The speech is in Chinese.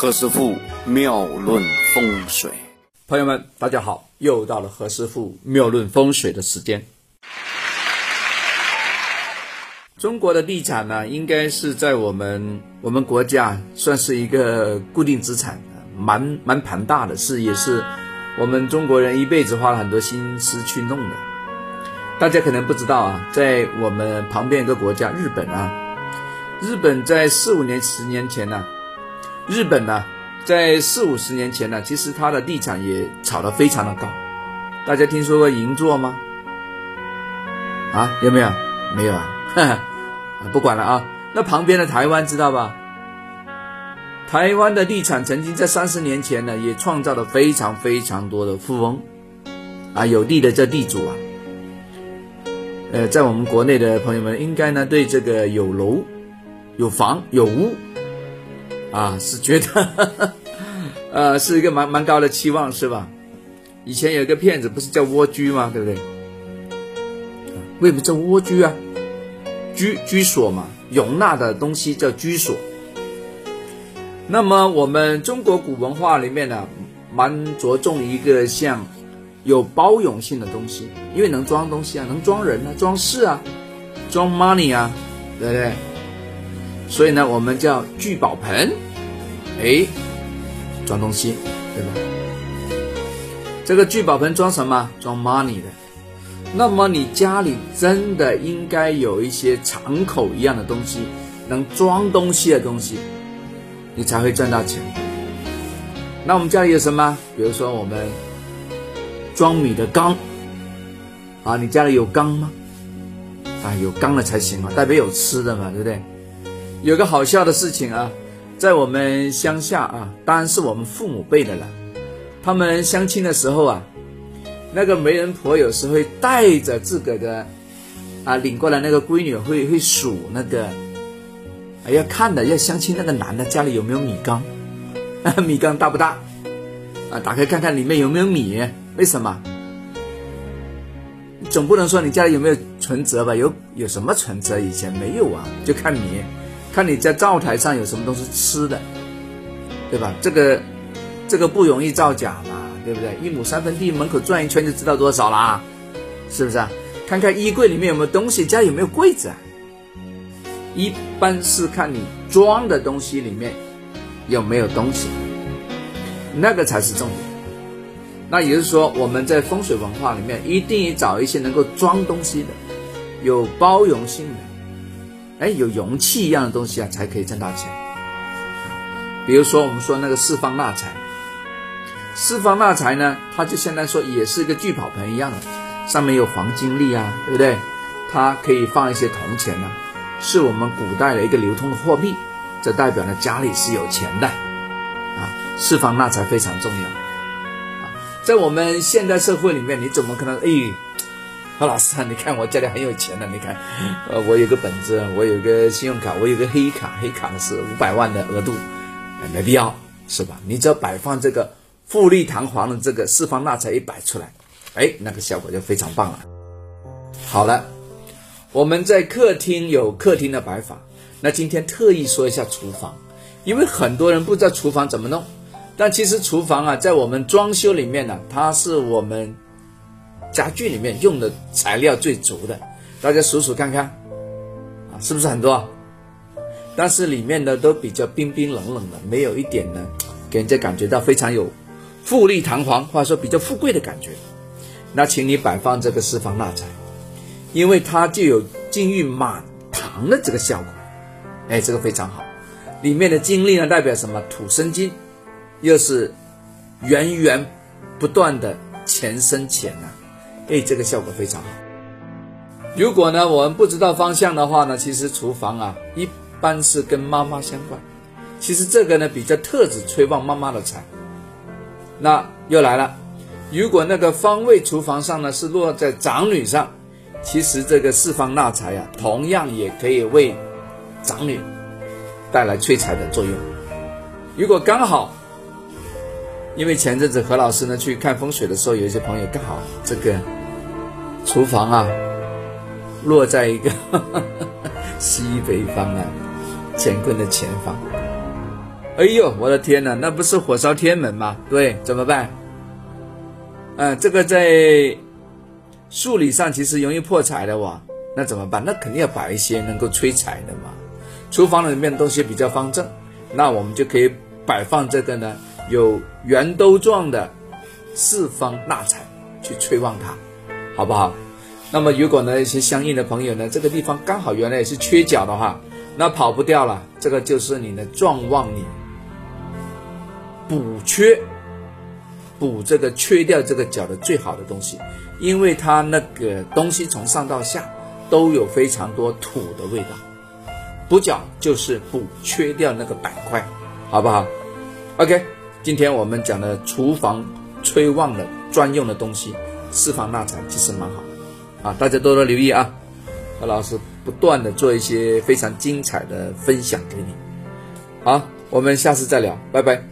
何师傅妙论风水，朋友们，大家好，又到了何师傅妙论风水的时间。中国的地产呢，应该是在我们我们国家算是一个固定资产，蛮蛮庞大的，是也是我们中国人一辈子花了很多心思去弄的。大家可能不知道啊，在我们旁边一个国家日本啊，日本在四五年、十年前呢，日本呢在四五十年前呢，其实它的地产也炒得非常的高。大家听说过银座吗？啊，有没有？没有啊。不管了啊，那旁边的台湾知道吧？台湾的地产曾经在三十年前呢，也创造了非常非常多的富翁啊，有地的这地主啊，呃，在我们国内的朋友们应该呢对这个有楼、有房、有屋啊，是觉得 呃是一个蛮蛮高的期望是吧？以前有一个骗子不是叫蜗居吗？对不对？为什么叫蜗居啊？居居所嘛，容纳的东西叫居所。那么我们中国古文化里面呢，蛮着重一个像有包容性的东西，因为能装东西啊，能装人啊，装饰啊，装 money 啊，对不对？所以呢，我们叫聚宝盆，哎，装东西，对吧？这个聚宝盆装什么？装 money 的。那么你家里真的应该有一些敞口一样的东西，能装东西的东西，你才会赚到钱。那我们家里有什么？比如说我们装米的缸啊，你家里有缸吗？啊，有缸了才行啊，代表有吃的嘛，对不对？有个好笑的事情啊，在我们乡下啊，当然是我们父母辈的了，他们相亲的时候啊。那个媒人婆有时会带着自个的啊领过来那个闺女，会会数那个，哎要看的要相亲那个男的家里有没有米缸，米缸大不大？啊，打开看看里面有没有米？为什么？总不能说你家里有没有存折吧？有有什么存折？以前没有啊，就看米，看你在灶台上有什么东西吃的，对吧？这个这个不容易造假嘛。对不对？一亩三分地，门口转一圈就知道多少了啊，是不是啊？看看衣柜里面有没有东西，家有没有柜子啊？一般是看你装的东西里面有没有东西，那个才是重点。那也就是说，我们在风水文化里面一定要找一些能够装东西的、有包容性的，哎，有容器一样的东西啊，才可以挣到钱。比如说，我们说那个四方纳财。四方纳财呢，它就相当于说也是一个聚宝盆一样的，上面有黄金粒啊，对不对？它可以放一些铜钱呢，是我们古代的一个流通的货币，这代表呢家里是有钱的啊。四方纳财非常重要啊，在我们现代社会里面，你怎么可能？哎，何 老师啊，你看我家里很有钱的，你看，呃，我有个本子，我有个信用卡，我有个黑卡，黑卡呢是五百万的额度，没必要，是吧？你只要摆放这个。富丽堂皇的这个四方纳财一摆出来，哎，那个效果就非常棒了。好了，我们在客厅有客厅的摆法，那今天特意说一下厨房，因为很多人不知道厨房怎么弄。但其实厨房啊，在我们装修里面呢，它是我们家具里面用的材料最足的。大家数数看看，啊，是不是很多？但是里面呢都比较冰冰冷冷的，没有一点呢，给人家感觉到非常有。富丽堂皇，或者说比较富贵的感觉，那请你摆放这个四方纳财，因为它就有金玉满堂的这个效果，哎，这个非常好。里面的金粒呢，代表什么？土生金，又是源源不断的钱生钱呐，哎，这个效果非常好。如果呢，我们不知道方向的话呢，其实厨房啊，一般是跟妈妈相关，其实这个呢，比较特指催旺妈妈的财。那又来了，如果那个方位厨房上呢是落在长女上，其实这个四方纳财啊，同样也可以为长女带来催财的作用。如果刚好，因为前阵子何老师呢去看风水的时候，有一些朋友刚好这个厨房啊落在一个 西北方啊乾坤的前方，哎呦，我的天哪，那不是火烧天门吗？对，怎么办？嗯，这个在数理上其实容易破财的哇，那怎么办？那肯定要摆一些能够催财的嘛。厨房里面东西比较方正，那我们就可以摆放这个呢，有圆兜状的四方纳财，去催旺它，好不好？那么如果呢一些相应的朋友呢，这个地方刚好原来也是缺角的话，那跑不掉了，这个就是你的壮旺你补缺，补这个缺掉这个角的最好的东西，因为它那个东西从上到下都有非常多土的味道。补角就是补缺掉那个板块，好不好？OK，今天我们讲的厨房催旺的专用的东西，四方纳财其实蛮好，啊，大家多多留意啊。何老师不断的做一些非常精彩的分享给你，好，我们下次再聊，拜拜。